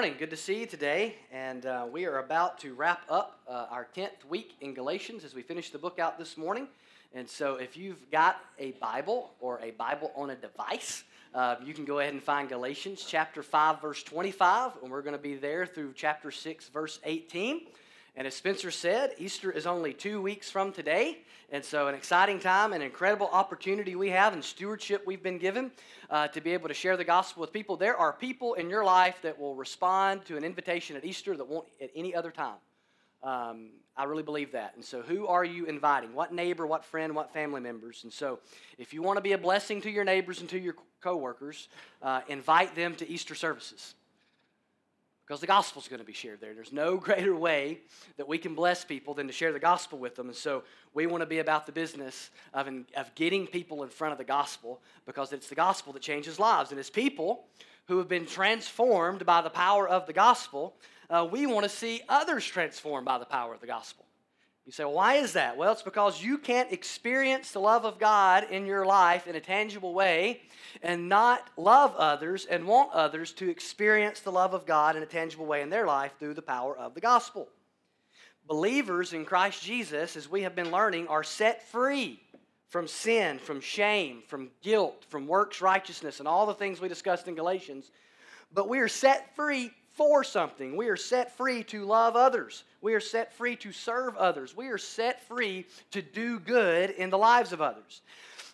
morning. Good to see you today. And uh, we are about to wrap up uh, our 10th week in Galatians as we finish the book out this morning. And so if you've got a Bible or a Bible on a device, uh, you can go ahead and find Galatians chapter 5, verse 25. And we're going to be there through chapter 6, verse 18. And as Spencer said, Easter is only two weeks from today. And so, an exciting time, an incredible opportunity we have, and stewardship we've been given uh, to be able to share the gospel with people. There are people in your life that will respond to an invitation at Easter that won't at any other time. Um, I really believe that. And so, who are you inviting? What neighbor, what friend, what family members? And so, if you want to be a blessing to your neighbors and to your coworkers, uh, invite them to Easter services because the gospel is going to be shared there. There's no greater way that we can bless people than to share the gospel with them. And so we want to be about the business of, in, of getting people in front of the gospel because it's the gospel that changes lives. And as people who have been transformed by the power of the gospel, uh, we want to see others transformed by the power of the gospel. You say, why is that? Well, it's because you can't experience the love of God in your life in a tangible way and not love others and want others to experience the love of God in a tangible way in their life through the power of the gospel. Believers in Christ Jesus, as we have been learning, are set free from sin, from shame, from guilt, from works righteousness, and all the things we discussed in Galatians. But we are set free for something. We are set free to love others. We are set free to serve others. We are set free to do good in the lives of others.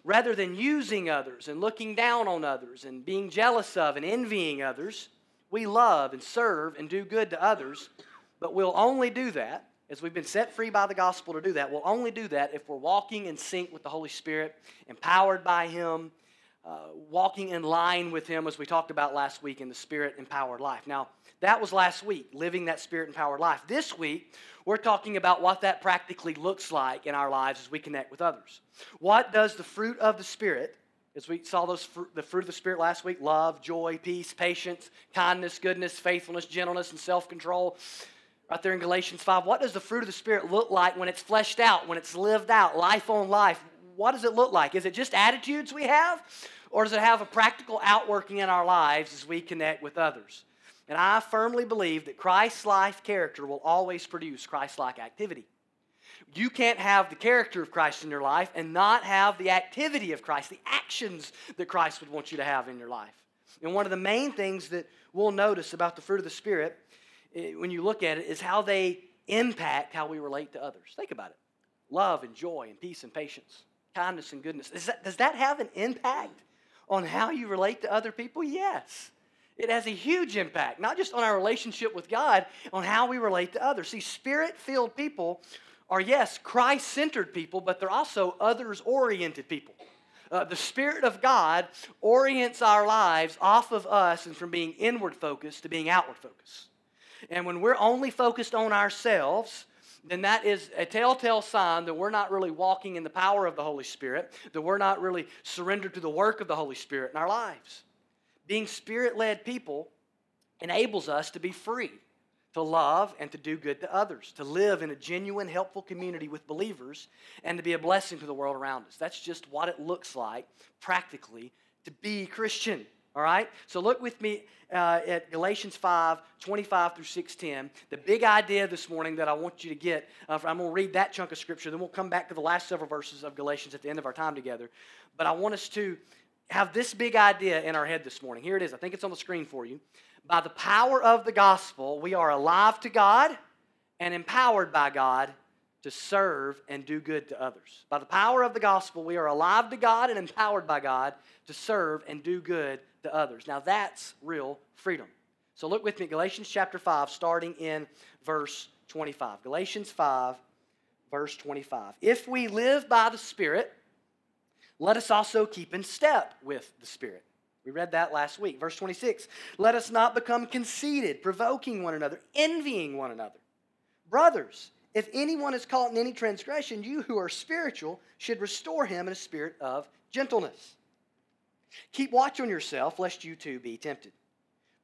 Rather than using others and looking down on others and being jealous of and envying others, we love and serve and do good to others. But we'll only do that, as we've been set free by the gospel to do that, we'll only do that if we're walking in sync with the Holy Spirit, empowered by Him, uh, walking in line with Him, as we talked about last week in the Spirit empowered life. Now, that was last week, living that spirit empowered life. This week, we're talking about what that practically looks like in our lives as we connect with others. What does the fruit of the Spirit, as we saw those fr- the fruit of the Spirit last week love, joy, peace, patience, kindness, goodness, faithfulness, gentleness, and self control right there in Galatians 5. What does the fruit of the Spirit look like when it's fleshed out, when it's lived out, life on life? What does it look like? Is it just attitudes we have? Or does it have a practical outworking in our lives as we connect with others? And I firmly believe that Christ's life character will always produce Christ like activity. You can't have the character of Christ in your life and not have the activity of Christ, the actions that Christ would want you to have in your life. And one of the main things that we'll notice about the fruit of the Spirit eh, when you look at it is how they impact how we relate to others. Think about it love and joy and peace and patience, kindness and goodness. That, does that have an impact on how you relate to other people? Yes. It has a huge impact, not just on our relationship with God, on how we relate to others. See, spirit filled people are, yes, Christ centered people, but they're also others oriented people. Uh, the Spirit of God orients our lives off of us and from being inward focused to being outward focused. And when we're only focused on ourselves, then that is a telltale sign that we're not really walking in the power of the Holy Spirit, that we're not really surrendered to the work of the Holy Spirit in our lives. Being spirit led people enables us to be free, to love and to do good to others, to live in a genuine, helpful community with believers, and to be a blessing to the world around us. That's just what it looks like practically to be Christian. All right? So look with me uh, at Galatians 5 25 through 610. The big idea this morning that I want you to get, uh, I'm going to read that chunk of scripture, then we'll come back to the last several verses of Galatians at the end of our time together. But I want us to have this big idea in our head this morning. Here it is. I think it's on the screen for you. By the power of the gospel, we are alive to God and empowered by God to serve and do good to others. By the power of the gospel, we are alive to God and empowered by God to serve and do good to others. Now that's real freedom. So look with me, Galatians chapter 5, starting in verse 25. Galatians 5, verse 25. If we live by the Spirit, let us also keep in step with the Spirit. We read that last week. Verse 26 Let us not become conceited, provoking one another, envying one another. Brothers, if anyone is caught in any transgression, you who are spiritual should restore him in a spirit of gentleness. Keep watch on yourself, lest you too be tempted.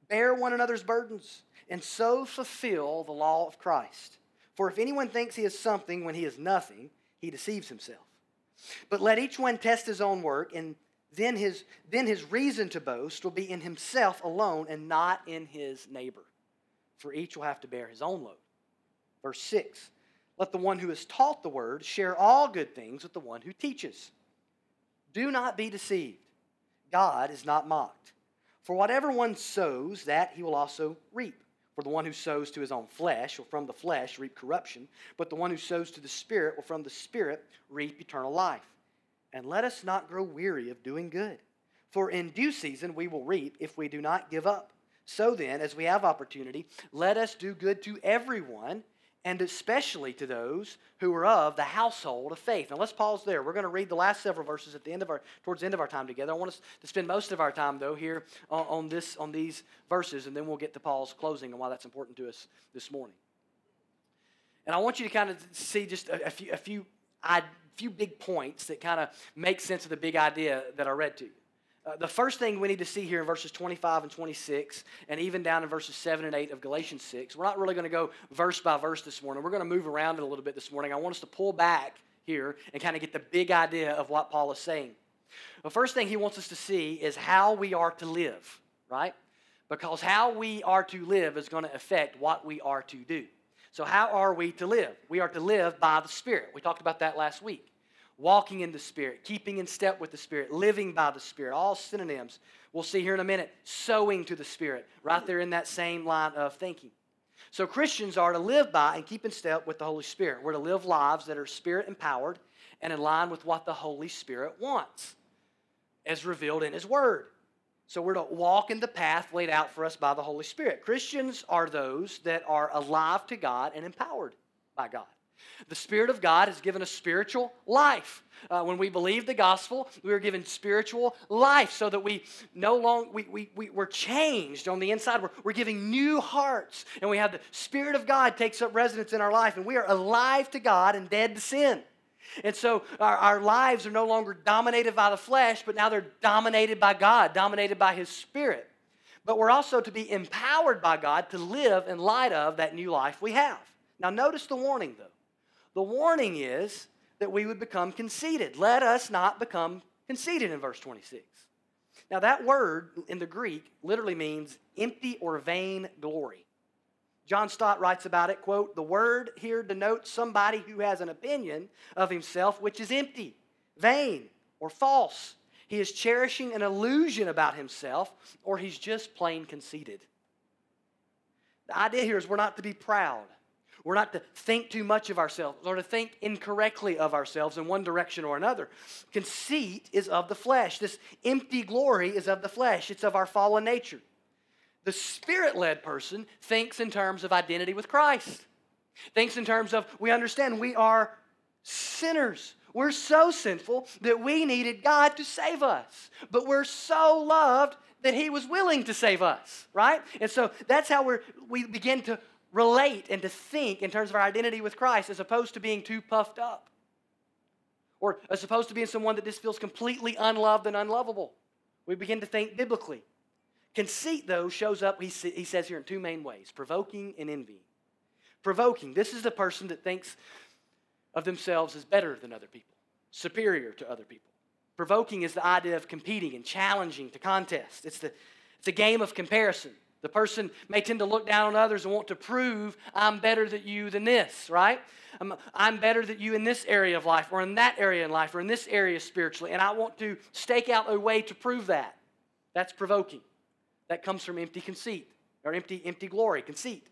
Bear one another's burdens, and so fulfill the law of Christ. For if anyone thinks he is something when he is nothing, he deceives himself. But let each one test his own work, and then his, then his reason to boast will be in himself alone and not in his neighbor. for each will have to bear his own load. Verse 6 Let the one who is taught the word share all good things with the one who teaches. Do not be deceived. God is not mocked. For whatever one sows, that he will also reap. For the one who sows to his own flesh will from the flesh reap corruption, but the one who sows to the Spirit will from the Spirit reap eternal life. And let us not grow weary of doing good, for in due season we will reap if we do not give up. So then, as we have opportunity, let us do good to everyone, and especially to those who are of the household of faith. Now let's pause there. We're going to read the last several verses at the end of our towards the end of our time together. I want us to spend most of our time though here on, on this on these verses, and then we'll get to Paul's closing and why that's important to us this morning. And I want you to kind of see just a, a few a few a few big points that kind of make sense of the big idea that I read to you. Uh, the first thing we need to see here in verses 25 and 26, and even down in verses 7 and 8 of Galatians 6, we're not really going to go verse by verse this morning. We're going to move around it a little bit this morning. I want us to pull back here and kind of get the big idea of what Paul is saying. The first thing he wants us to see is how we are to live, right? Because how we are to live is going to affect what we are to do. So, how are we to live? We are to live by the Spirit. We talked about that last week walking in the Spirit, keeping in step with the Spirit, living by the Spirit, all synonyms. We'll see here in a minute, sowing to the Spirit, right there in that same line of thinking. So, Christians are to live by and keep in step with the Holy Spirit. We're to live lives that are Spirit empowered and in line with what the Holy Spirit wants, as revealed in His Word. So, we're to walk in the path laid out for us by the Holy Spirit. Christians are those that are alive to God and empowered by God. The Spirit of God has given us spiritual life. Uh, when we believe the gospel, we are given spiritual life so that we no longer, we, we, we, we're changed on the inside. We're, we're giving new hearts. And we have the Spirit of God takes up residence in our life. And we are alive to God and dead to sin. And so our, our lives are no longer dominated by the flesh, but now they're dominated by God, dominated by His Spirit. But we're also to be empowered by God to live in light of that new life we have. Now, notice the warning, though. The warning is that we would become conceited. Let us not become conceited in verse 26. Now, that word in the Greek literally means empty or vain glory. John Stott writes about it, quote, the word here denotes somebody who has an opinion of himself which is empty, vain, or false. He is cherishing an illusion about himself, or he's just plain conceited. The idea here is we're not to be proud. We're not to think too much of ourselves or to think incorrectly of ourselves in one direction or another. Conceit is of the flesh. This empty glory is of the flesh, it's of our fallen nature. The spirit led person thinks in terms of identity with Christ, thinks in terms of we understand we are sinners. We're so sinful that we needed God to save us. But we're so loved that He was willing to save us, right? And so that's how we're, we begin to relate and to think in terms of our identity with Christ as opposed to being too puffed up. Or as opposed to being someone that just feels completely unloved and unlovable. We begin to think biblically. Conceit, though, shows up, he, he says here, in two main ways provoking and envy. Provoking, this is the person that thinks of themselves as better than other people, superior to other people. Provoking is the idea of competing and challenging to contest. It's, the, it's a game of comparison. The person may tend to look down on others and want to prove I'm better than you than this, right? I'm, I'm, better than you in this area of life or in that area in life or in this area spiritually, and I want to stake out a way to prove that. That's provoking. That comes from empty conceit or empty, empty glory, conceit.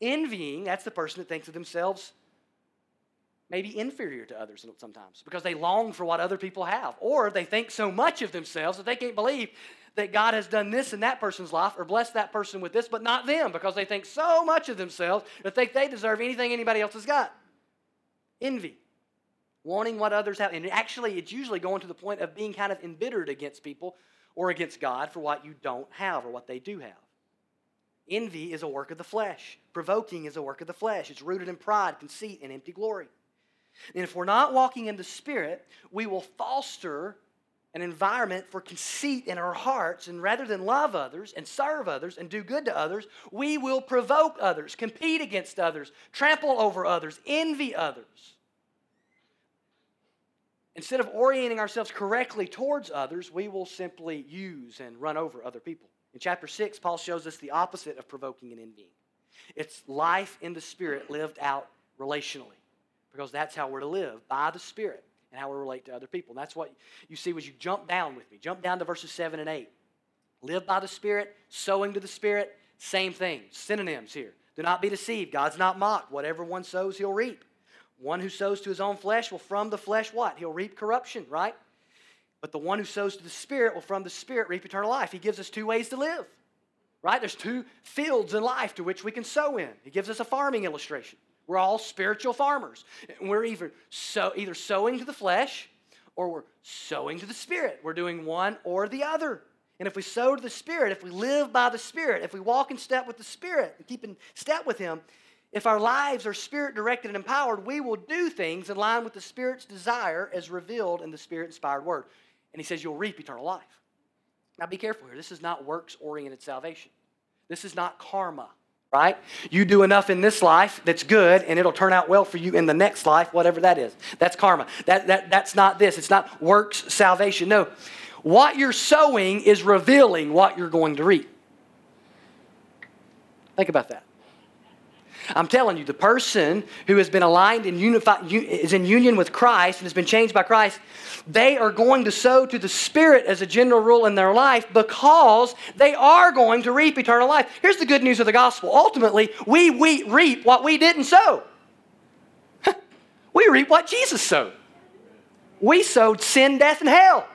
Envying, that's the person that thinks of themselves maybe inferior to others sometimes because they long for what other people have. Or they think so much of themselves that they can't believe that God has done this in that person's life or blessed that person with this, but not them because they think so much of themselves that they think they deserve anything anybody else has got. Envy, wanting what others have. And actually, it's usually going to the point of being kind of embittered against people or against God for what you don't have or what they do have. Envy is a work of the flesh. Provoking is a work of the flesh. It's rooted in pride, conceit, and empty glory. And if we're not walking in the Spirit, we will foster an environment for conceit in our hearts, and rather than love others and serve others and do good to others, we will provoke others, compete against others, trample over others, envy others. Instead of orienting ourselves correctly towards others, we will simply use and run over other people. In chapter 6, Paul shows us the opposite of provoking and envying. It's life in the Spirit lived out relationally, because that's how we're to live by the Spirit and how we relate to other people. And that's what you see as you jump down with me. Jump down to verses 7 and 8. Live by the Spirit, sowing to the Spirit, same thing. Synonyms here. Do not be deceived. God's not mocked. Whatever one sows, he'll reap. One who sows to his own flesh will from the flesh what? He'll reap corruption, right? But the one who sows to the Spirit will from the Spirit reap eternal life. He gives us two ways to live, right? There's two fields in life to which we can sow in. He gives us a farming illustration. We're all spiritual farmers. We're either, sow, either sowing to the flesh or we're sowing to the Spirit. We're doing one or the other. And if we sow to the Spirit, if we live by the Spirit, if we walk in step with the Spirit and keep in step with Him, if our lives are spirit directed and empowered, we will do things in line with the Spirit's desire as revealed in the Spirit inspired Word. And He says, You'll reap eternal life. Now be careful here. This is not works oriented salvation, this is not karma, right? You do enough in this life that's good, and it'll turn out well for you in the next life, whatever that is. That's karma. That, that, that's not this. It's not works salvation. No. What you're sowing is revealing what you're going to reap. Think about that. I'm telling you, the person who has been aligned and unified, is in union with Christ and has been changed by Christ, they are going to sow to the Spirit as a general rule in their life because they are going to reap eternal life. Here's the good news of the gospel. Ultimately, we, we reap what we didn't sow. we reap what Jesus sowed. We sowed sin, death, and hell.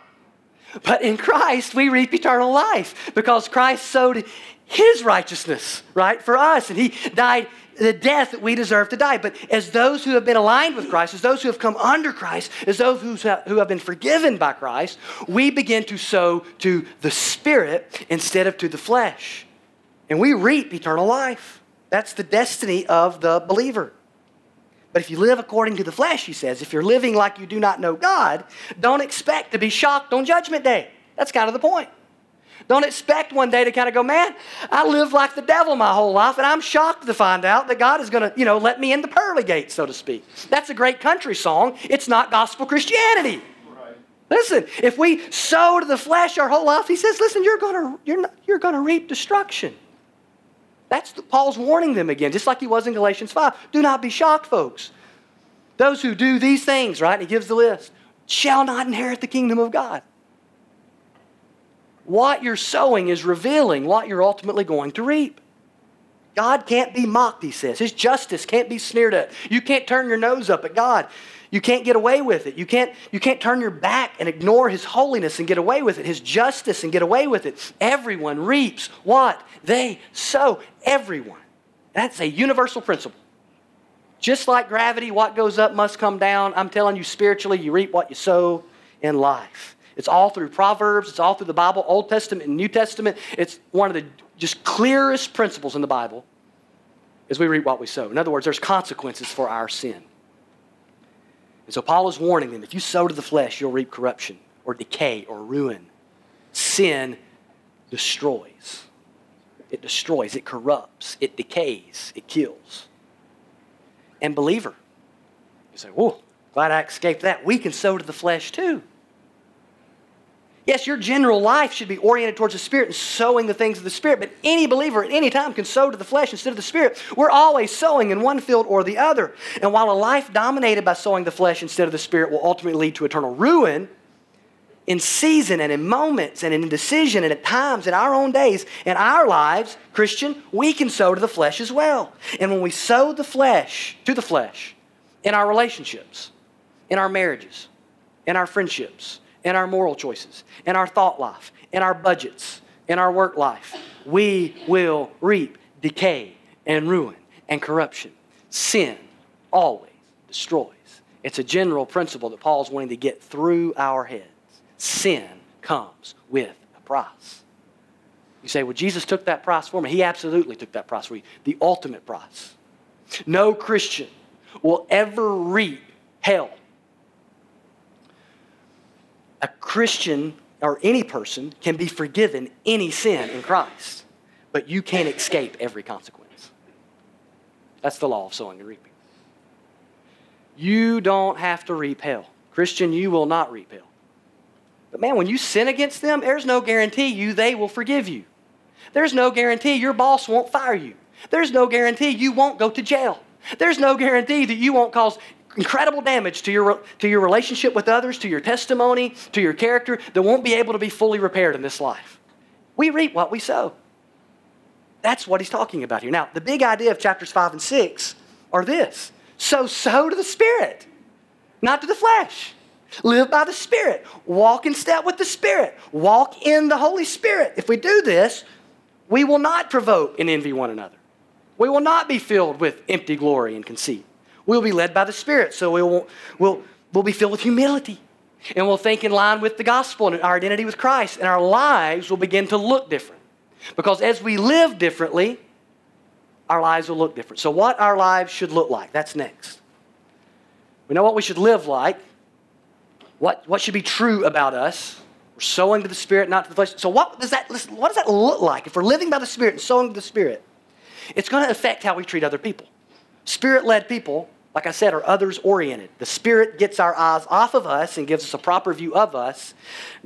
But in Christ, we reap eternal life because Christ sowed his righteousness, right, for us. And he died the death that we deserve to die. But as those who have been aligned with Christ, as those who have come under Christ, as those who have been forgiven by Christ, we begin to sow to the Spirit instead of to the flesh. And we reap eternal life. That's the destiny of the believer. But if you live according to the flesh, he says, if you're living like you do not know God, don't expect to be shocked on Judgment Day. That's kind of the point. Don't expect one day to kind of go, man, I lived like the devil my whole life, and I'm shocked to find out that God is going to, you know, let me in the pearly gate, so to speak. That's a great country song. It's not gospel Christianity. Right. Listen, if we sow to the flesh our whole life, he says, listen, you're going to you're not, you're going to reap destruction. That's the, Paul's warning them again, just like he was in Galatians 5. Do not be shocked, folks. Those who do these things, right? And he gives the list, shall not inherit the kingdom of God. What you're sowing is revealing what you're ultimately going to reap. God can't be mocked, he says. His justice can't be sneered at. You can't turn your nose up at God. You can't get away with it. You can't, you can't turn your back and ignore His holiness and get away with it, His justice and get away with it. Everyone reaps what they sow. Everyone. That's a universal principle. Just like gravity, what goes up must come down. I'm telling you, spiritually, you reap what you sow in life. It's all through Proverbs, it's all through the Bible, Old Testament and New Testament. It's one of the just clearest principles in the Bible is we reap what we sow. In other words, there's consequences for our sin. And so Paul is warning them if you sow to the flesh, you'll reap corruption or decay or ruin. Sin destroys. It destroys, it corrupts, it decays, it kills. And believer, you say, whoa, glad I escaped that. We can sow to the flesh too. Yes, your general life should be oriented towards the Spirit and sowing the things of the Spirit, but any believer at any time can sow to the flesh instead of the Spirit. We're always sowing in one field or the other. And while a life dominated by sowing the flesh instead of the Spirit will ultimately lead to eternal ruin, in season and in moments and in decision and at times in our own days, in our lives, Christian, we can sow to the flesh as well. And when we sow the flesh to the flesh in our relationships, in our marriages, in our friendships, in our moral choices, in our thought life, in our budgets, in our work life, we will reap decay and ruin and corruption. Sin always destroys. It's a general principle that Paul's wanting to get through our heads. Sin comes with a price. You say, well, Jesus took that price for me. He absolutely took that price for you, the ultimate price. No Christian will ever reap hell a Christian or any person can be forgiven any sin in Christ, but you can't escape every consequence. That's the law of sowing and reaping. You don't have to reap hell. Christian, you will not reap hell. But man, when you sin against them, there's no guarantee you they will forgive you. There's no guarantee your boss won't fire you. There's no guarantee you won't go to jail. There's no guarantee that you won't cause incredible damage to your, to your relationship with others, to your testimony, to your character that won't be able to be fully repaired in this life. We reap what we sow. That's what he's talking about here. Now, the big idea of chapters 5 and 6 are this sow, sow to the Spirit, not to the flesh. Live by the Spirit. Walk in step with the Spirit. Walk in the Holy Spirit. If we do this, we will not provoke and envy one another. We will not be filled with empty glory and conceit. We'll be led by the Spirit, so we will, we'll, we'll be filled with humility. And we'll think in line with the gospel and our identity with Christ, and our lives will begin to look different. Because as we live differently, our lives will look different. So, what our lives should look like, that's next. We know what we should live like, what, what should be true about us. We're sowing to the Spirit, not to the flesh. So, what does, that, what does that look like? If we're living by the Spirit and sowing to the Spirit, it's going to affect how we treat other people. Spirit led people, like I said, are others oriented. The Spirit gets our eyes off of us and gives us a proper view of us,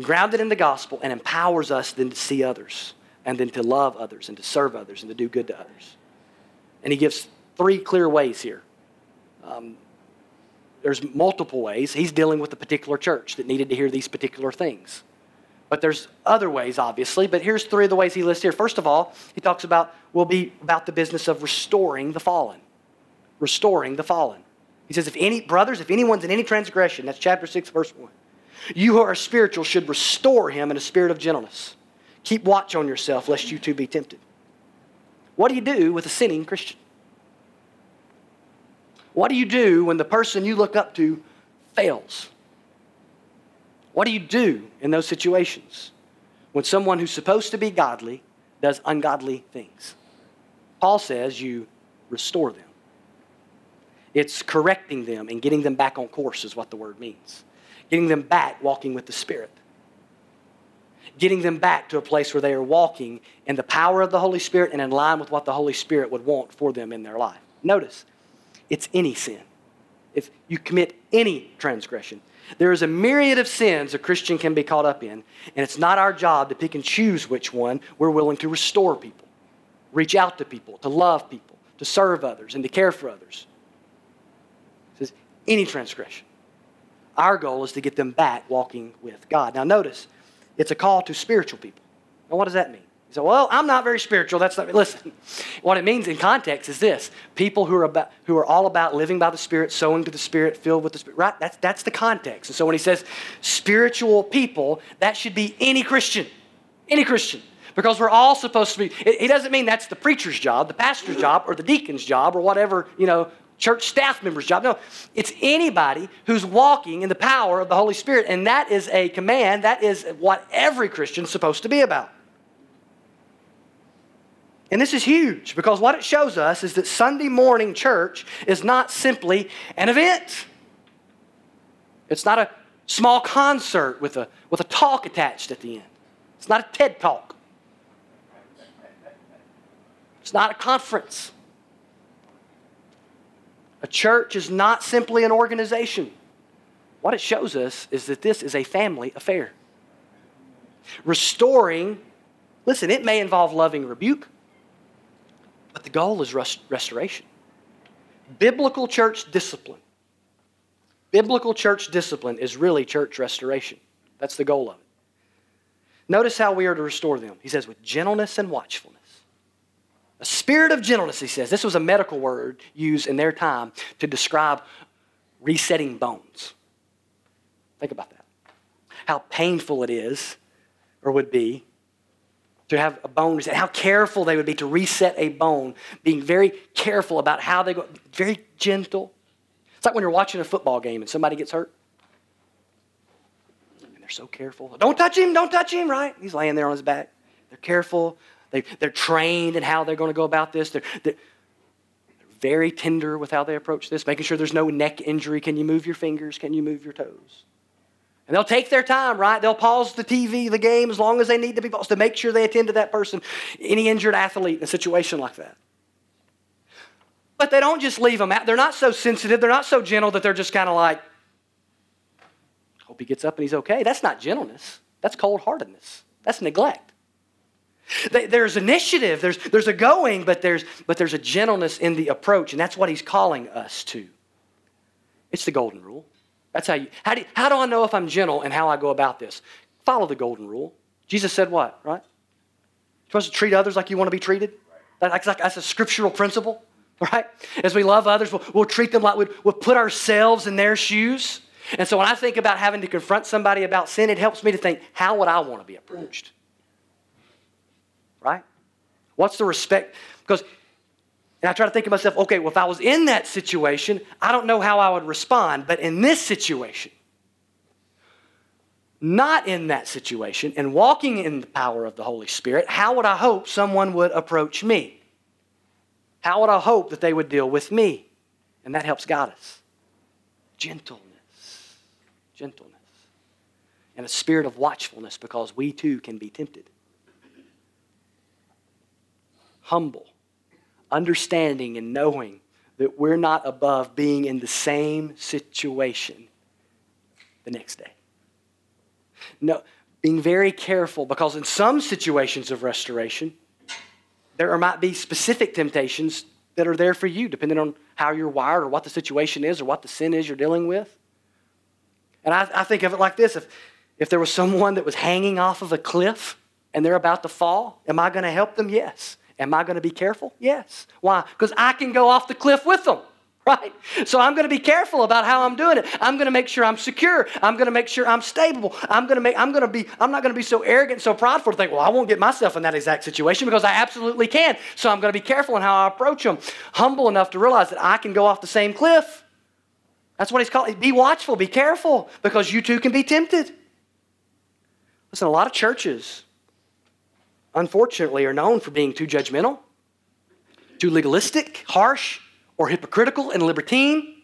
grounded in the gospel, and empowers us then to see others, and then to love others, and to serve others, and to do good to others. And he gives three clear ways here. Um, there's multiple ways. He's dealing with a particular church that needed to hear these particular things. But there's other ways, obviously. But here's three of the ways he lists here. First of all, he talks about, will be about the business of restoring the fallen. Restoring the fallen. He says, if any, brothers, if anyone's in any transgression, that's chapter 6, verse 1, you who are spiritual should restore him in a spirit of gentleness. Keep watch on yourself, lest you too be tempted. What do you do with a sinning Christian? What do you do when the person you look up to fails? What do you do in those situations when someone who's supposed to be godly does ungodly things? Paul says you restore them. It's correcting them and getting them back on course, is what the word means. Getting them back walking with the Spirit. Getting them back to a place where they are walking in the power of the Holy Spirit and in line with what the Holy Spirit would want for them in their life. Notice, it's any sin. If you commit any transgression, there is a myriad of sins a Christian can be caught up in, and it's not our job to pick and choose which one we're willing to restore people, reach out to people, to love people, to serve others, and to care for others. Any transgression. Our goal is to get them back walking with God. Now, notice, it's a call to spiritual people. Now, what does that mean? You say, well, I'm not very spiritual. That's not, listen, what it means in context is this people who are, about, who are all about living by the Spirit, sowing to the Spirit, filled with the Spirit, right? That's, that's the context. And so when he says spiritual people, that should be any Christian. Any Christian. Because we're all supposed to be, it doesn't mean that's the preacher's job, the pastor's job, or the deacon's job, or whatever, you know, church staff member's job. No, it's anybody who's walking in the power of the Holy Spirit. And that is a command. That is what every Christian's supposed to be about. And this is huge because what it shows us is that Sunday morning church is not simply an event. It's not a small concert with a, with a talk attached at the end. It's not a TED talk. It's not a conference. A church is not simply an organization. What it shows us is that this is a family affair. Restoring, listen, it may involve loving rebuke, but the goal is rest- restoration. Biblical church discipline. Biblical church discipline is really church restoration. That's the goal of it. Notice how we are to restore them. He says, with gentleness and watchfulness. A spirit of gentleness, he says. This was a medical word used in their time to describe resetting bones. Think about that. How painful it is, or would be, to have a bone reset, how careful they would be to reset a bone, being very careful about how they go, very gentle. It's like when you're watching a football game and somebody gets hurt. And they're so careful. Don't touch him, don't touch him, right? He's laying there on his back. They're careful. They, they're trained in how they're going to go about this. They're, they're, very tender with how they approach this, making sure there's no neck injury. Can you move your fingers? Can you move your toes? And they'll take their time, right? They'll pause the TV, the game, as long as they need to be paused to make sure they attend to that person, any injured athlete in a situation like that. But they don't just leave them out. They're not so sensitive, they're not so gentle that they're just kind of like, hope he gets up and he's okay. That's not gentleness, that's cold heartedness, that's neglect. There's initiative, there's, there's a going, but there's, but there's a gentleness in the approach, and that's what he's calling us to. It's the golden rule. That's how you, how do, how do I know if I'm gentle and how I go about this? Follow the golden rule. Jesus said what, right? You're supposed to treat others like you want to be treated. That's, like, that's a scriptural principle, right? As we love others, we'll, we'll treat them like we'd, we'll put ourselves in their shoes. And so when I think about having to confront somebody about sin, it helps me to think, how would I want to be approached? Right? What's the respect? Because, and I try to think of myself, okay, well, if I was in that situation, I don't know how I would respond. But in this situation, not in that situation, and walking in the power of the Holy Spirit, how would I hope someone would approach me? How would I hope that they would deal with me? And that helps guide us. Gentleness gentleness, and a spirit of watchfulness because we too can be tempted. Humble, understanding and knowing that we're not above being in the same situation the next day. No, being very careful because in some situations of restoration, there might be specific temptations that are there for you, depending on how you're wired or what the situation is or what the sin is you're dealing with. And I, I think of it like this if, if there was someone that was hanging off of a cliff and they're about to fall, am I going to help them? Yes. Am I going to be careful? Yes. Why? Because I can go off the cliff with them, right? So I'm going to be careful about how I'm doing it. I'm going to make sure I'm secure. I'm going to make sure I'm stable. I'm going to make. I'm going to be. I'm not going to be so arrogant, so prideful to think, well, I won't get myself in that exact situation because I absolutely can. So I'm going to be careful in how I approach them. Humble enough to realize that I can go off the same cliff that's what he's calling. Be watchful, be careful, because you too can be tempted. Listen, a lot of churches, unfortunately, are known for being too judgmental, too legalistic, harsh, or hypocritical and libertine,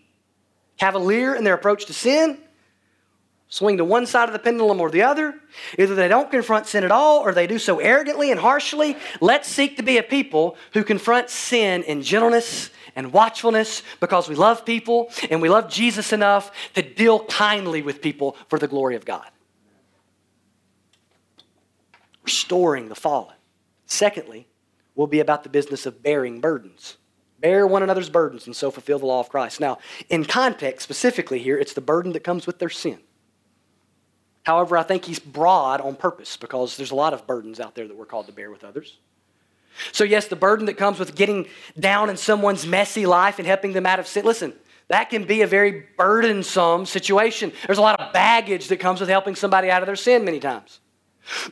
cavalier in their approach to sin, swing to one side of the pendulum or the other. Either they don't confront sin at all or they do so arrogantly and harshly. Let's seek to be a people who confront sin in gentleness and watchfulness because we love people and we love Jesus enough to deal kindly with people for the glory of God. Restoring the fallen. Secondly, will be about the business of bearing burdens. Bear one another's burdens and so fulfill the law of Christ. Now, in context, specifically here, it's the burden that comes with their sin. However, I think he's broad on purpose because there's a lot of burdens out there that we're called to bear with others. So, yes, the burden that comes with getting down in someone's messy life and helping them out of sin. Listen, that can be a very burdensome situation. There's a lot of baggage that comes with helping somebody out of their sin many times.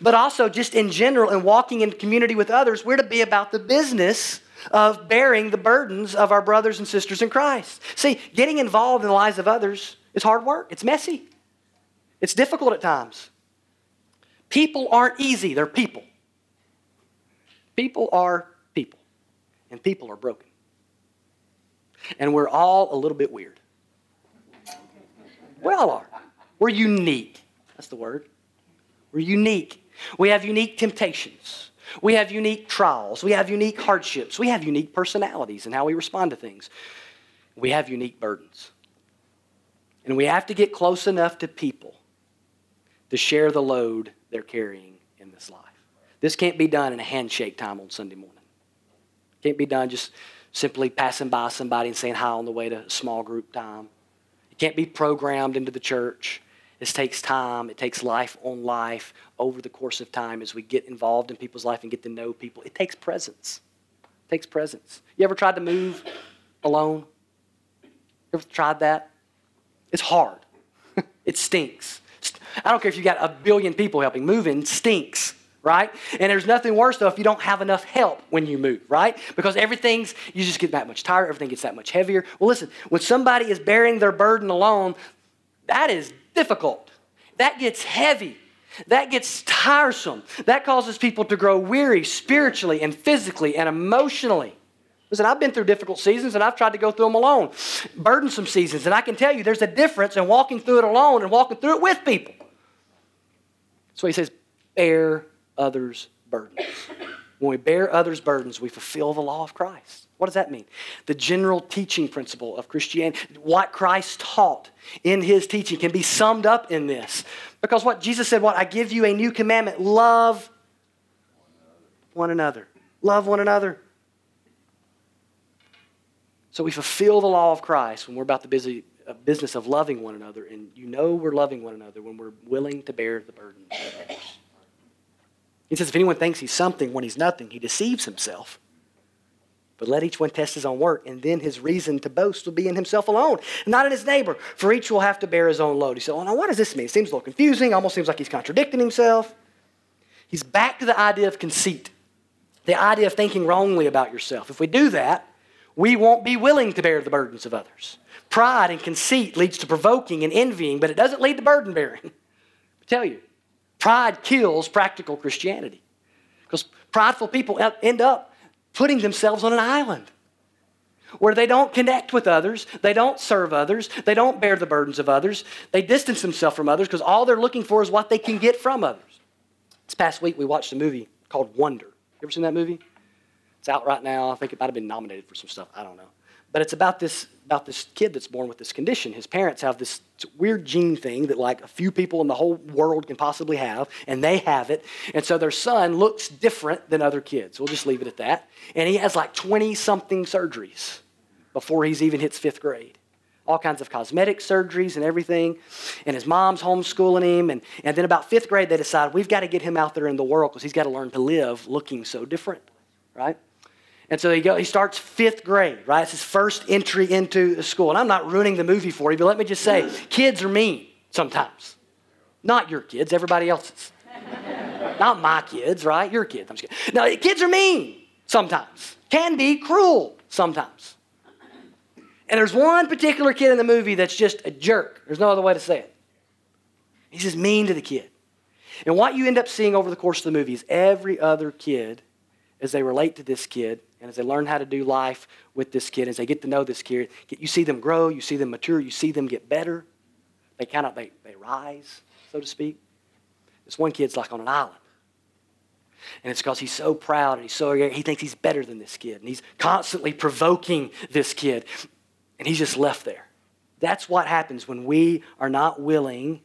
But also, just in general, in walking in community with others, we're to be about the business of bearing the burdens of our brothers and sisters in Christ. See, getting involved in the lives of others is hard work, it's messy, it's difficult at times. People aren't easy, they're people. People are people, and people are broken. And we're all a little bit weird. We all are. We're unique. That's the word. We're unique. We have unique temptations. We have unique trials. We have unique hardships. We have unique personalities and how we respond to things. We have unique burdens. And we have to get close enough to people to share the load they're carrying in this life. This can't be done in a handshake time on Sunday morning. Can't be done just simply passing by somebody and saying hi on the way to small group time. It can't be programmed into the church. This takes time. It takes life on life over the course of time as we get involved in people's life and get to know people. It takes presence. It takes presence. You ever tried to move alone? You ever tried that? It's hard. it stinks. I don't care if you got a billion people helping. Moving stinks right? And there's nothing worse though if you don't have enough help when you move, right? Because everything's, you just get that much tired, everything gets that much heavier. Well, listen, when somebody is bearing their burden alone, that is difficult. That gets heavy. That gets tiresome. That causes people to grow weary spiritually and physically and emotionally. Listen, I've been through difficult seasons and I've tried to go through them alone, burdensome seasons. And I can tell you there's a difference in walking through it alone and walking through it with people. So he says, bear others' burdens. When we bear others' burdens, we fulfill the law of Christ. What does that mean? The general teaching principle of Christianity, what Christ taught in his teaching, can be summed up in this. Because what Jesus said, what? I give you a new commandment love one another. Love one another. So we fulfill the law of Christ when we're about the busy uh, business of loving one another, and you know we're loving one another when we're willing to bear the burden of others. He says, if anyone thinks he's something when he's nothing, he deceives himself. But let each one test his own work, and then his reason to boast will be in himself alone, not in his neighbor, for each will have to bear his own load. He said, Well, now what does this mean? It seems a little confusing, almost seems like he's contradicting himself. He's back to the idea of conceit, the idea of thinking wrongly about yourself. If we do that, we won't be willing to bear the burdens of others. Pride and conceit leads to provoking and envying, but it doesn't lead to burden bearing. I tell you, pride kills practical Christianity. Because prideful people end up putting themselves on an island where they don't connect with others, they don't serve others, they don't bear the burdens of others, they distance themselves from others because all they're looking for is what they can get from others. This past week, we watched a movie called Wonder. You ever seen that movie? It's out right now. I think it might have been nominated for some stuff. I don't know. But it's about this about this kid that's born with this condition. His parents have this weird gene thing that like a few people in the whole world can possibly have, and they have it. And so their son looks different than other kids. We'll just leave it at that. And he has like 20 something surgeries before he's even hits fifth grade. All kinds of cosmetic surgeries and everything. And his mom's homeschooling him. And, and then about fifth grade, they decide we've got to get him out there in the world because he's got to learn to live looking so different, right? And so he, go, he starts fifth grade, right? It's his first entry into the school. And I'm not ruining the movie for you, but let me just say kids are mean sometimes. Not your kids, everybody else's. not my kids, right? Your kids. I'm just kidding. No, kids are mean sometimes, can be cruel sometimes. And there's one particular kid in the movie that's just a jerk. There's no other way to say it. He's just mean to the kid. And what you end up seeing over the course of the movie is every other kid, as they relate to this kid, and as they learn how to do life with this kid, as they get to know this kid, you see them grow, you see them mature, you see them get better. They kind of they, they rise, so to speak. This one kid's like on an island. And it's because he's so proud and he's so he thinks he's better than this kid. And he's constantly provoking this kid. And he's just left there. That's what happens when we are not willing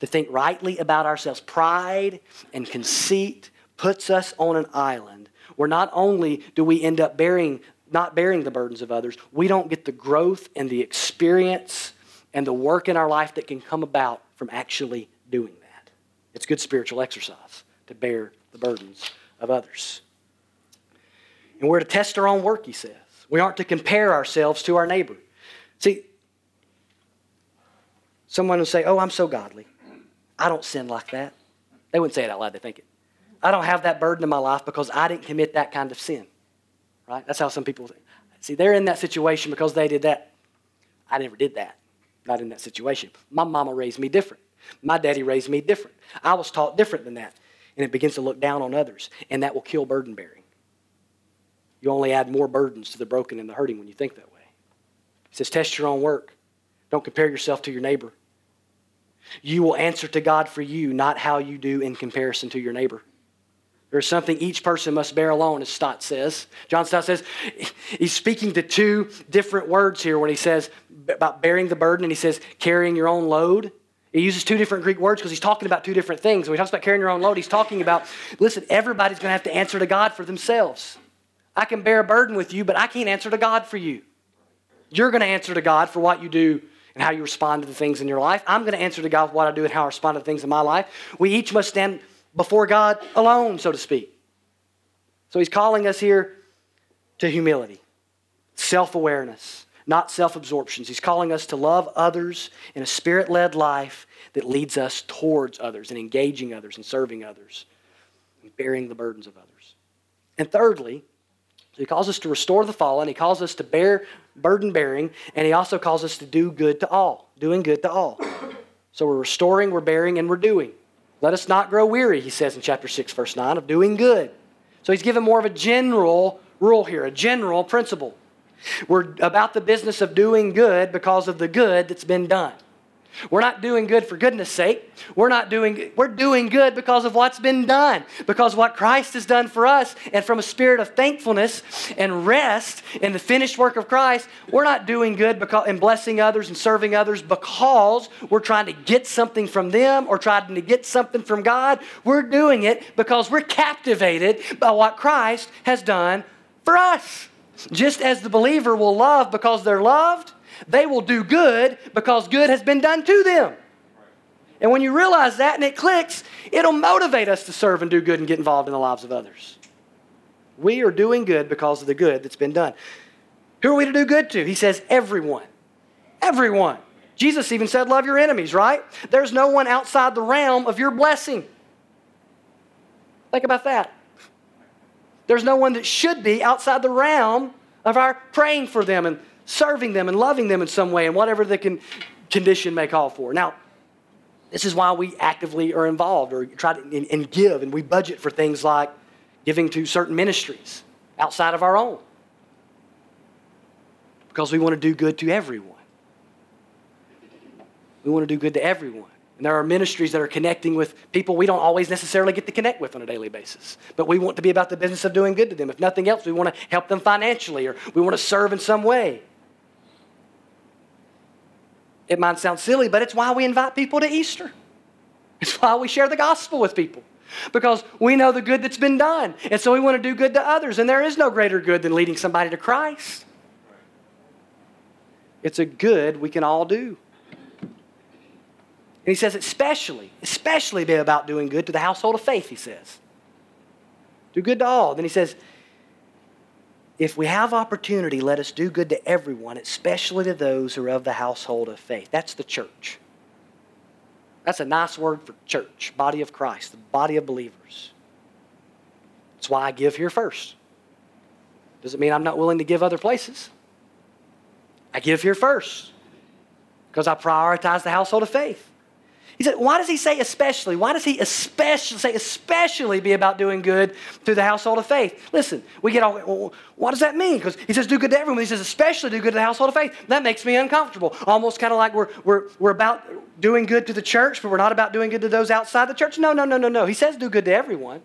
to think rightly about ourselves. Pride and conceit puts us on an island where not only do we end up bearing, not bearing the burdens of others, we don't get the growth and the experience and the work in our life that can come about from actually doing that. It's good spiritual exercise to bear the burdens of others. And we're to test our own work, he says. We aren't to compare ourselves to our neighbor. See, someone will say, Oh, I'm so godly. I don't sin like that. They wouldn't say it out loud, they think it. I don't have that burden in my life because I didn't commit that kind of sin. Right? That's how some people think. See, they're in that situation because they did that. I never did that. Not in that situation. My mama raised me different. My daddy raised me different. I was taught different than that. And it begins to look down on others, and that will kill burden bearing. You only add more burdens to the broken and the hurting when you think that way. He says, Test your own work. Don't compare yourself to your neighbor. You will answer to God for you, not how you do in comparison to your neighbor. There's something each person must bear alone, as Stott says. John Stott says he's speaking to two different words here when he says about bearing the burden and he says carrying your own load. He uses two different Greek words because he's talking about two different things. When he talks about carrying your own load, he's talking about, listen, everybody's going to have to answer to God for themselves. I can bear a burden with you, but I can't answer to God for you. You're going to answer to God for what you do and how you respond to the things in your life. I'm going to answer to God for what I do and how I respond to things in my life. We each must stand before God alone, so to speak. So he's calling us here to humility, self awareness, not self absorptions. He's calling us to love others in a spirit led life that leads us towards others and engaging others and serving others and bearing the burdens of others. And thirdly, he calls us to restore the fallen, he calls us to bear burden bearing, and he also calls us to do good to all, doing good to all. So we're restoring, we're bearing, and we're doing. Let us not grow weary, he says in chapter 6, verse 9, of doing good. So he's given more of a general rule here, a general principle. We're about the business of doing good because of the good that's been done. We're not doing good for goodness sake. We're not doing we're doing good because of what's been done, because what Christ has done for us and from a spirit of thankfulness and rest in the finished work of Christ, we're not doing good because and blessing others and serving others because we're trying to get something from them or trying to get something from God. We're doing it because we're captivated by what Christ has done for us. Just as the believer will love because they're loved, they will do good because good has been done to them. And when you realize that and it clicks, it'll motivate us to serve and do good and get involved in the lives of others. We are doing good because of the good that's been done. Who are we to do good to? He says, everyone. Everyone. Jesus even said, Love your enemies, right? There's no one outside the realm of your blessing. Think about that. There's no one that should be outside the realm of our praying for them and serving them and loving them in some way and whatever the con- condition may call for. Now, this is why we actively are involved or try to and, and give, and we budget for things like giving to certain ministries outside of our own because we want to do good to everyone. We want to do good to everyone. And there are ministries that are connecting with people we don't always necessarily get to connect with on a daily basis. But we want to be about the business of doing good to them. If nothing else, we want to help them financially or we want to serve in some way. It might sound silly, but it's why we invite people to Easter. It's why we share the gospel with people. Because we know the good that's been done. And so we want to do good to others. And there is no greater good than leading somebody to Christ. It's a good we can all do. And he says, especially, especially be about doing good to the household of faith, he says. Do good to all. Then he says, if we have opportunity, let us do good to everyone, especially to those who are of the household of faith. That's the church. That's a nice word for church, body of Christ, the body of believers. That's why I give here first. Doesn't mean I'm not willing to give other places. I give here first because I prioritize the household of faith. He said, why does he say especially? Why does he especially say especially be about doing good to the household of faith? Listen, we get all, well, what does that mean? Because he says do good to everyone. He says especially do good to the household of faith. That makes me uncomfortable. Almost kind of like we're, we're, we're about doing good to the church, but we're not about doing good to those outside the church. No, no, no, no, no. He says do good to everyone.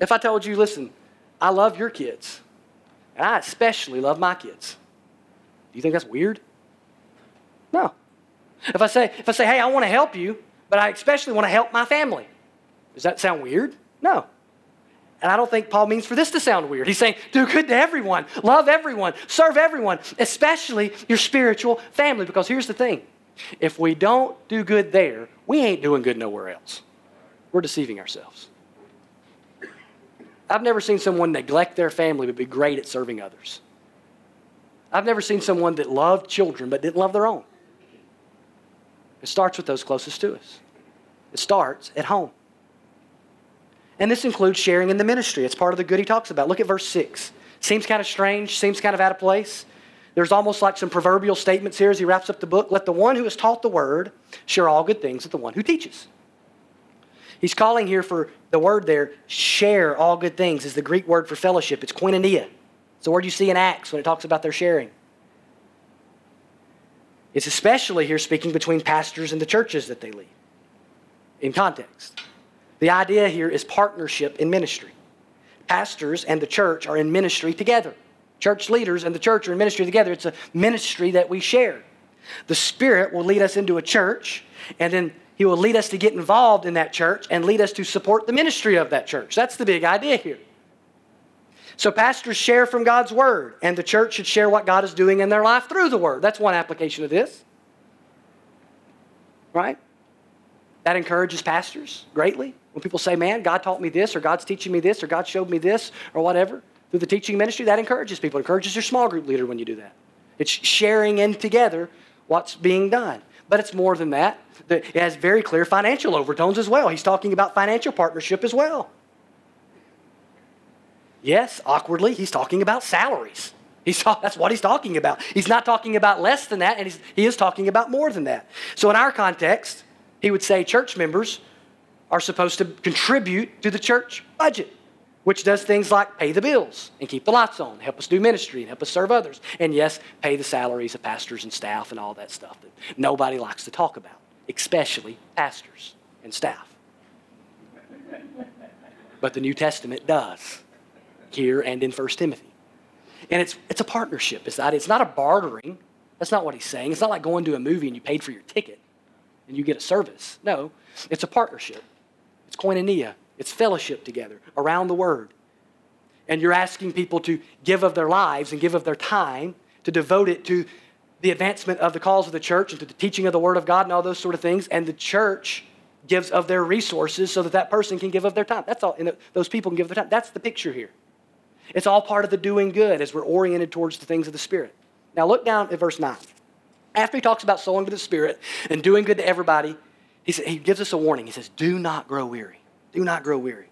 If I told you, listen, I love your kids, and I especially love my kids, do you think that's weird? No. If I say, if I say, hey, I want to help you, but I especially want to help my family, does that sound weird? No. And I don't think Paul means for this to sound weird. He's saying, do good to everyone, love everyone, serve everyone, especially your spiritual family. Because here's the thing if we don't do good there, we ain't doing good nowhere else. We're deceiving ourselves. I've never seen someone neglect their family but be great at serving others. I've never seen someone that loved children but didn't love their own. It starts with those closest to us. It starts at home. And this includes sharing in the ministry. It's part of the good he talks about. Look at verse 6. Seems kind of strange, seems kind of out of place. There's almost like some proverbial statements here as he wraps up the book. Let the one who has taught the word share all good things with the one who teaches. He's calling here for the word there, share all good things, is the Greek word for fellowship. It's koinonia. It's the word you see in Acts when it talks about their sharing. It's especially here speaking between pastors and the churches that they lead in context. The idea here is partnership in ministry. Pastors and the church are in ministry together. Church leaders and the church are in ministry together. It's a ministry that we share. The Spirit will lead us into a church, and then He will lead us to get involved in that church and lead us to support the ministry of that church. That's the big idea here. So, pastors share from God's word, and the church should share what God is doing in their life through the word. That's one application of this. Right? That encourages pastors greatly. When people say, man, God taught me this, or God's teaching me this, or God showed me this, or whatever, through the teaching ministry, that encourages people. It encourages your small group leader when you do that. It's sharing in together what's being done. But it's more than that. It has very clear financial overtones as well. He's talking about financial partnership as well. Yes, awkwardly, he's talking about salaries. He's that's what he's talking about. He's not talking about less than that, and he is talking about more than that. So, in our context, he would say church members are supposed to contribute to the church budget. which does things like pay the bills and keep the lights on, help us do ministry and help us serve others. And yes, pay the salaries of pastors and staff and all that stuff that nobody likes to talk about, especially pastors and staff. But the New Testament does, here and in 1 Timothy. And it's, it's a partnership. It's not, it's not a bartering. That's not what he's saying. It's not like going to a movie and you paid for your ticket and you get a service. No, it's a partnership. It's koinonia. It's fellowship together around the Word. And you're asking people to give of their lives and give of their time to devote it to the advancement of the cause of the church and to the teaching of the Word of God and all those sort of things. And the church gives of their resources so that that person can give of their time. That's all. And those people can give their time. That's the picture here. It's all part of the doing good as we're oriented towards the things of the Spirit. Now look down at verse 9. After he talks about sowing to the Spirit and doing good to everybody, he, he gives us a warning. He says, Do not grow weary. Do not grow weary.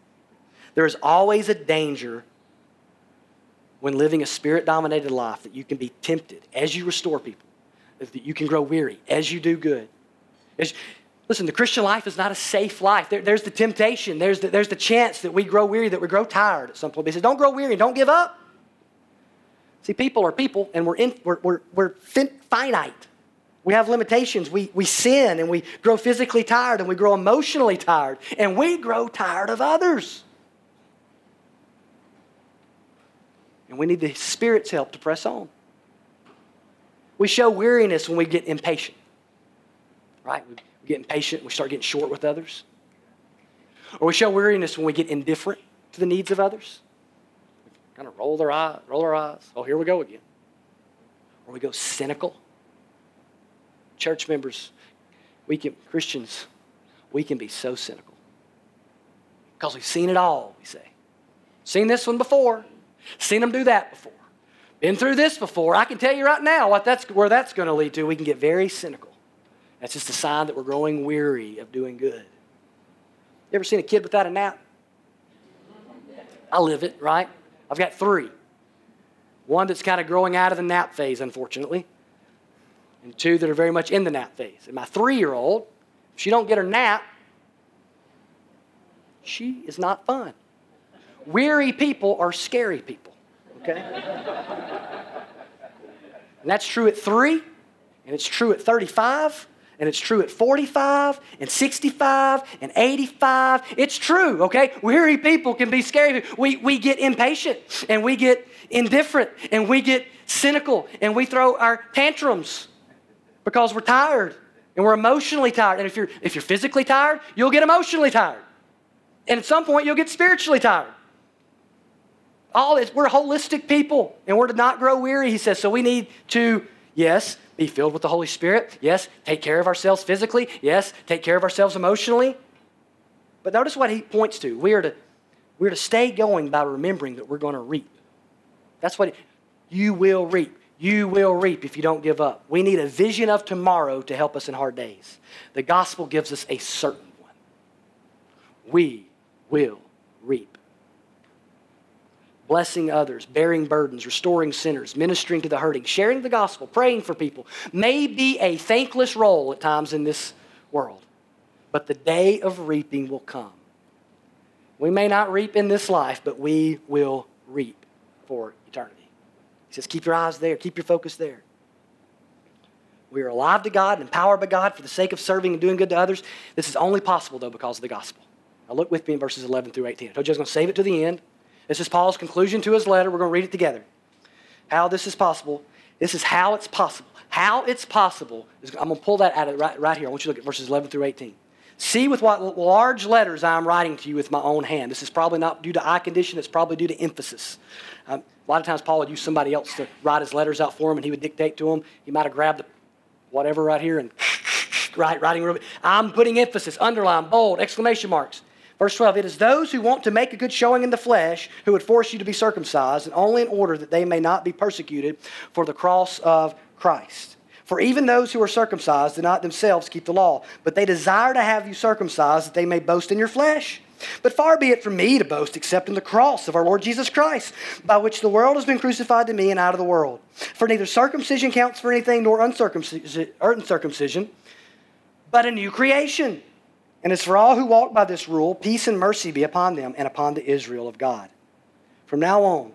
There is always a danger when living a spirit dominated life that you can be tempted as you restore people, that you can grow weary as you do good. As, listen, the Christian life is not a safe life. There, there's the temptation, there's the, there's the chance that we grow weary, that we grow tired at some point. He says, Don't grow weary, don't give up. See, people are people, and we're, in, we're, we're, we're fin- finite. We have limitations. We, we sin and we grow physically tired and we grow emotionally tired and we grow tired of others. And we need the Spirit's help to press on. We show weariness when we get impatient, right? Get impatient, we start getting short with others. Or we show weariness when we get indifferent to the needs of others. We kind of roll their eye, roll our eyes. Oh, here we go again. Or we go cynical church members, we can, Christians, we can be so cynical. Because we've seen it all, we say. Seen this one before, seen them do that before, been through this before. I can tell you right now what that's, where that's going to lead to. We can get very cynical. That's just a sign that we're growing weary of doing good. You ever seen a kid without a nap? I live it, right? I've got three. One that's kind of growing out of the nap phase, unfortunately and two that are very much in the nap phase. And my three-year-old, if she don't get her nap, she is not fun. Weary people are scary people, okay? and that's true at three, and it's true at 35, and it's true at 45 and 65 and 85. It's true, okay? Weary people can be scary. We, we get impatient and we get indifferent and we get cynical and we throw our tantrums because we're tired and we're emotionally tired. And if you're, if you're physically tired, you'll get emotionally tired. And at some point, you'll get spiritually tired. All this, we're holistic people and we're to not grow weary, he says. So we need to, yes, be filled with the Holy Spirit. Yes, take care of ourselves physically. Yes, take care of ourselves emotionally. But notice what he points to. We are to, we are to stay going by remembering that we're going to reap. That's what he, you will reap you will reap if you don't give up. We need a vision of tomorrow to help us in hard days. The gospel gives us a certain one. We will. Blessing others, bearing burdens, restoring sinners, ministering to the hurting, sharing the gospel, praying for people may be a thankless role at times in this world, but the day of reaping will come. We may not reap in this life, but we will reap for eternity. He says, keep your eyes there, keep your focus there. We are alive to God and empowered by God for the sake of serving and doing good to others. This is only possible, though, because of the gospel. Now, look with me in verses 11 through 18. I told you I was going to save it to the end. This is Paul's conclusion to his letter. We're going to read it together. How this is possible. This is how it's possible. How it's possible. Is, I'm going to pull that out of right, right here. I want you to look at verses 11 through 18. See with what large letters I'm writing to you with my own hand. This is probably not due to eye condition, it's probably due to emphasis. Um, a lot of times, Paul would use somebody else to write his letters out for him, and he would dictate to him. He might have grabbed the whatever right here and right, writing. I'm putting emphasis, underline, bold, exclamation marks. Verse 12, it is those who want to make a good showing in the flesh who would force you to be circumcised, and only in order that they may not be persecuted for the cross of Christ. For even those who are circumcised do not themselves keep the law, but they desire to have you circumcised that they may boast in your flesh. But far be it from me to boast except in the cross of our Lord Jesus Christ, by which the world has been crucified to me and out of the world. For neither circumcision counts for anything nor er, uncircumcision, but a new creation. And as for all who walk by this rule, peace and mercy be upon them and upon the Israel of God. From now on,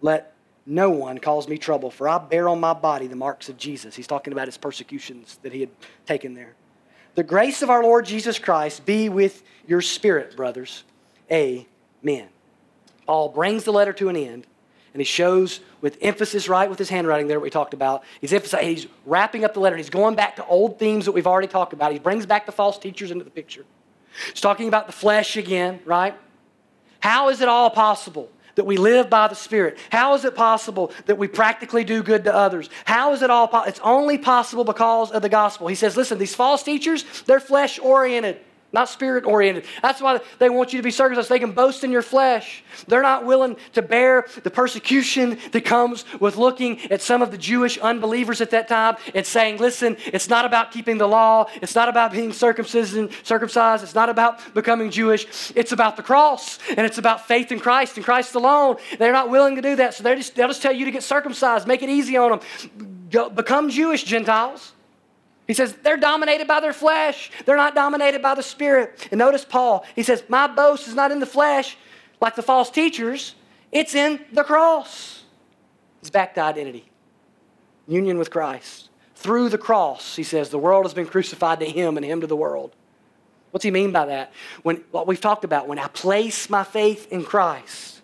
let no one cause me trouble, for I bear on my body the marks of Jesus. He's talking about his persecutions that he had taken there. The grace of our Lord Jesus Christ be with your spirit, brothers. Amen. Paul brings the letter to an end, and he shows with emphasis, right, with his handwriting there, what we talked about. He's emphasizing, he's wrapping up the letter. He's going back to old themes that we've already talked about. He brings back the false teachers into the picture. He's talking about the flesh again, right? How is it all possible that we live by the Spirit? How is it possible that we practically do good to others? How is it all possible? It's only possible because of the gospel. He says, listen, these false teachers, they're flesh oriented not spirit oriented. That's why they want you to be circumcised. They can boast in your flesh. They're not willing to bear the persecution that comes with looking at some of the Jewish unbelievers at that time and saying, listen, it's not about keeping the law. It's not about being circumcised. It's not about becoming Jewish. It's about the cross and it's about faith in Christ and Christ alone. They're not willing to do that. So they just, they'll just tell you to get circumcised, make it easy on them. Go, become Jewish, Gentiles. He says they're dominated by their flesh. They're not dominated by the Spirit. And notice Paul, he says, My boast is not in the flesh like the false teachers, it's in the cross. He's back to identity, union with Christ. Through the cross, he says, the world has been crucified to him and him to the world. What's he mean by that? When what we've talked about, when I place my faith in Christ,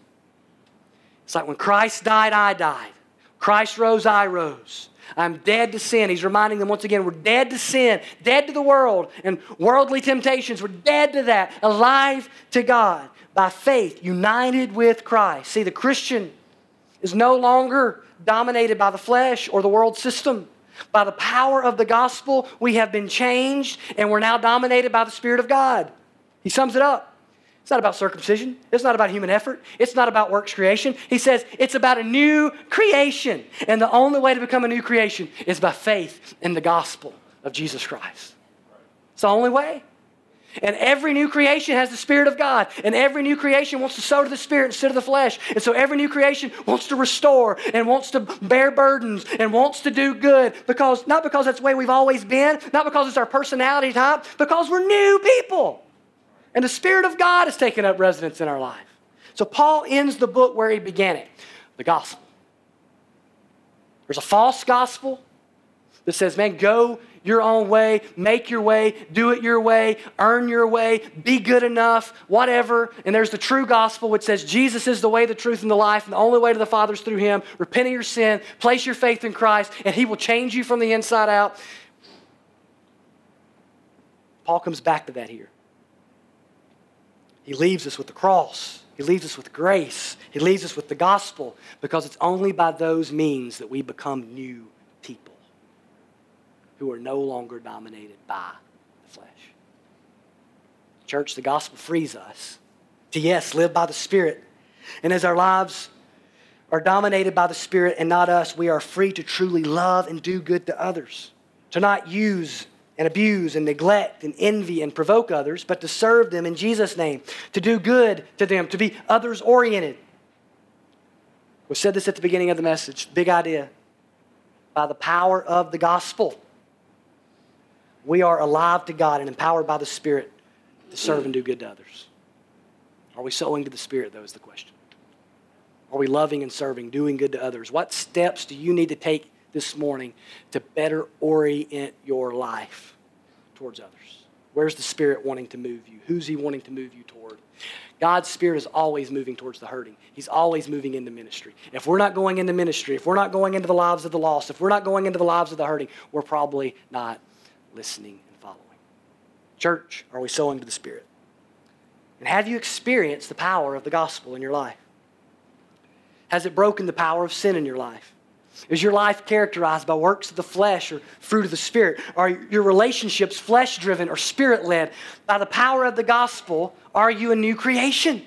it's like when Christ died, I died. Christ rose, I rose. I'm dead to sin. He's reminding them once again, we're dead to sin, dead to the world and worldly temptations. We're dead to that, alive to God by faith, united with Christ. See, the Christian is no longer dominated by the flesh or the world system. By the power of the gospel, we have been changed and we're now dominated by the Spirit of God. He sums it up. It's not about circumcision. It's not about human effort. It's not about works creation. He says it's about a new creation. And the only way to become a new creation is by faith in the gospel of Jesus Christ. It's the only way. And every new creation has the Spirit of God. And every new creation wants to sow to the Spirit instead of the flesh. And so every new creation wants to restore and wants to bear burdens and wants to do good. Because not because that's the way we've always been, not because it's our personality type, because we're new people. And the Spirit of God has taken up residence in our life. So Paul ends the book where he began it the gospel. There's a false gospel that says, man, go your own way, make your way, do it your way, earn your way, be good enough, whatever. And there's the true gospel which says Jesus is the way, the truth, and the life, and the only way to the Father is through Him. Repent of your sin, place your faith in Christ, and He will change you from the inside out. Paul comes back to that here. He leaves us with the cross. He leaves us with grace. He leaves us with the gospel because it's only by those means that we become new people who are no longer dominated by the flesh. Church, the gospel frees us to, yes, live by the Spirit. And as our lives are dominated by the Spirit and not us, we are free to truly love and do good to others, to not use and abuse and neglect and envy and provoke others, but to serve them in Jesus' name, to do good to them, to be others oriented. We said this at the beginning of the message big idea. By the power of the gospel, we are alive to God and empowered by the Spirit to serve and do good to others. Are we sowing to the Spirit, though, is the question. Are we loving and serving, doing good to others? What steps do you need to take this morning to better orient your life towards others? Where's the Spirit wanting to move you? Who's He wanting to move you toward? God's Spirit is always moving towards the hurting. He's always moving into ministry. If we're not going into ministry, if we're not going into the lives of the lost, if we're not going into the lives of the hurting, we're probably not listening and following. Church, are we sowing to the Spirit? And have you experienced the power of the gospel in your life? Has it broken the power of sin in your life? Is your life characterized by works of the flesh or fruit of the Spirit? Are your relationships flesh driven or spirit led? By the power of the gospel, are you a new creation?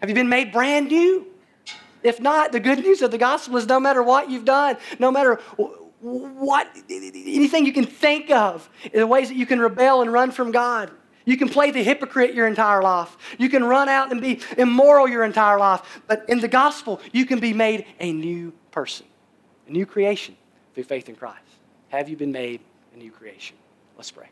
Have you been made brand new? If not, the good news of the gospel is no matter what you've done, no matter what, anything you can think of, the ways that you can rebel and run from God. You can play the hypocrite your entire life. You can run out and be immoral your entire life. But in the gospel, you can be made a new person a new creation through faith in Christ. Have you been made a new creation? Let's pray.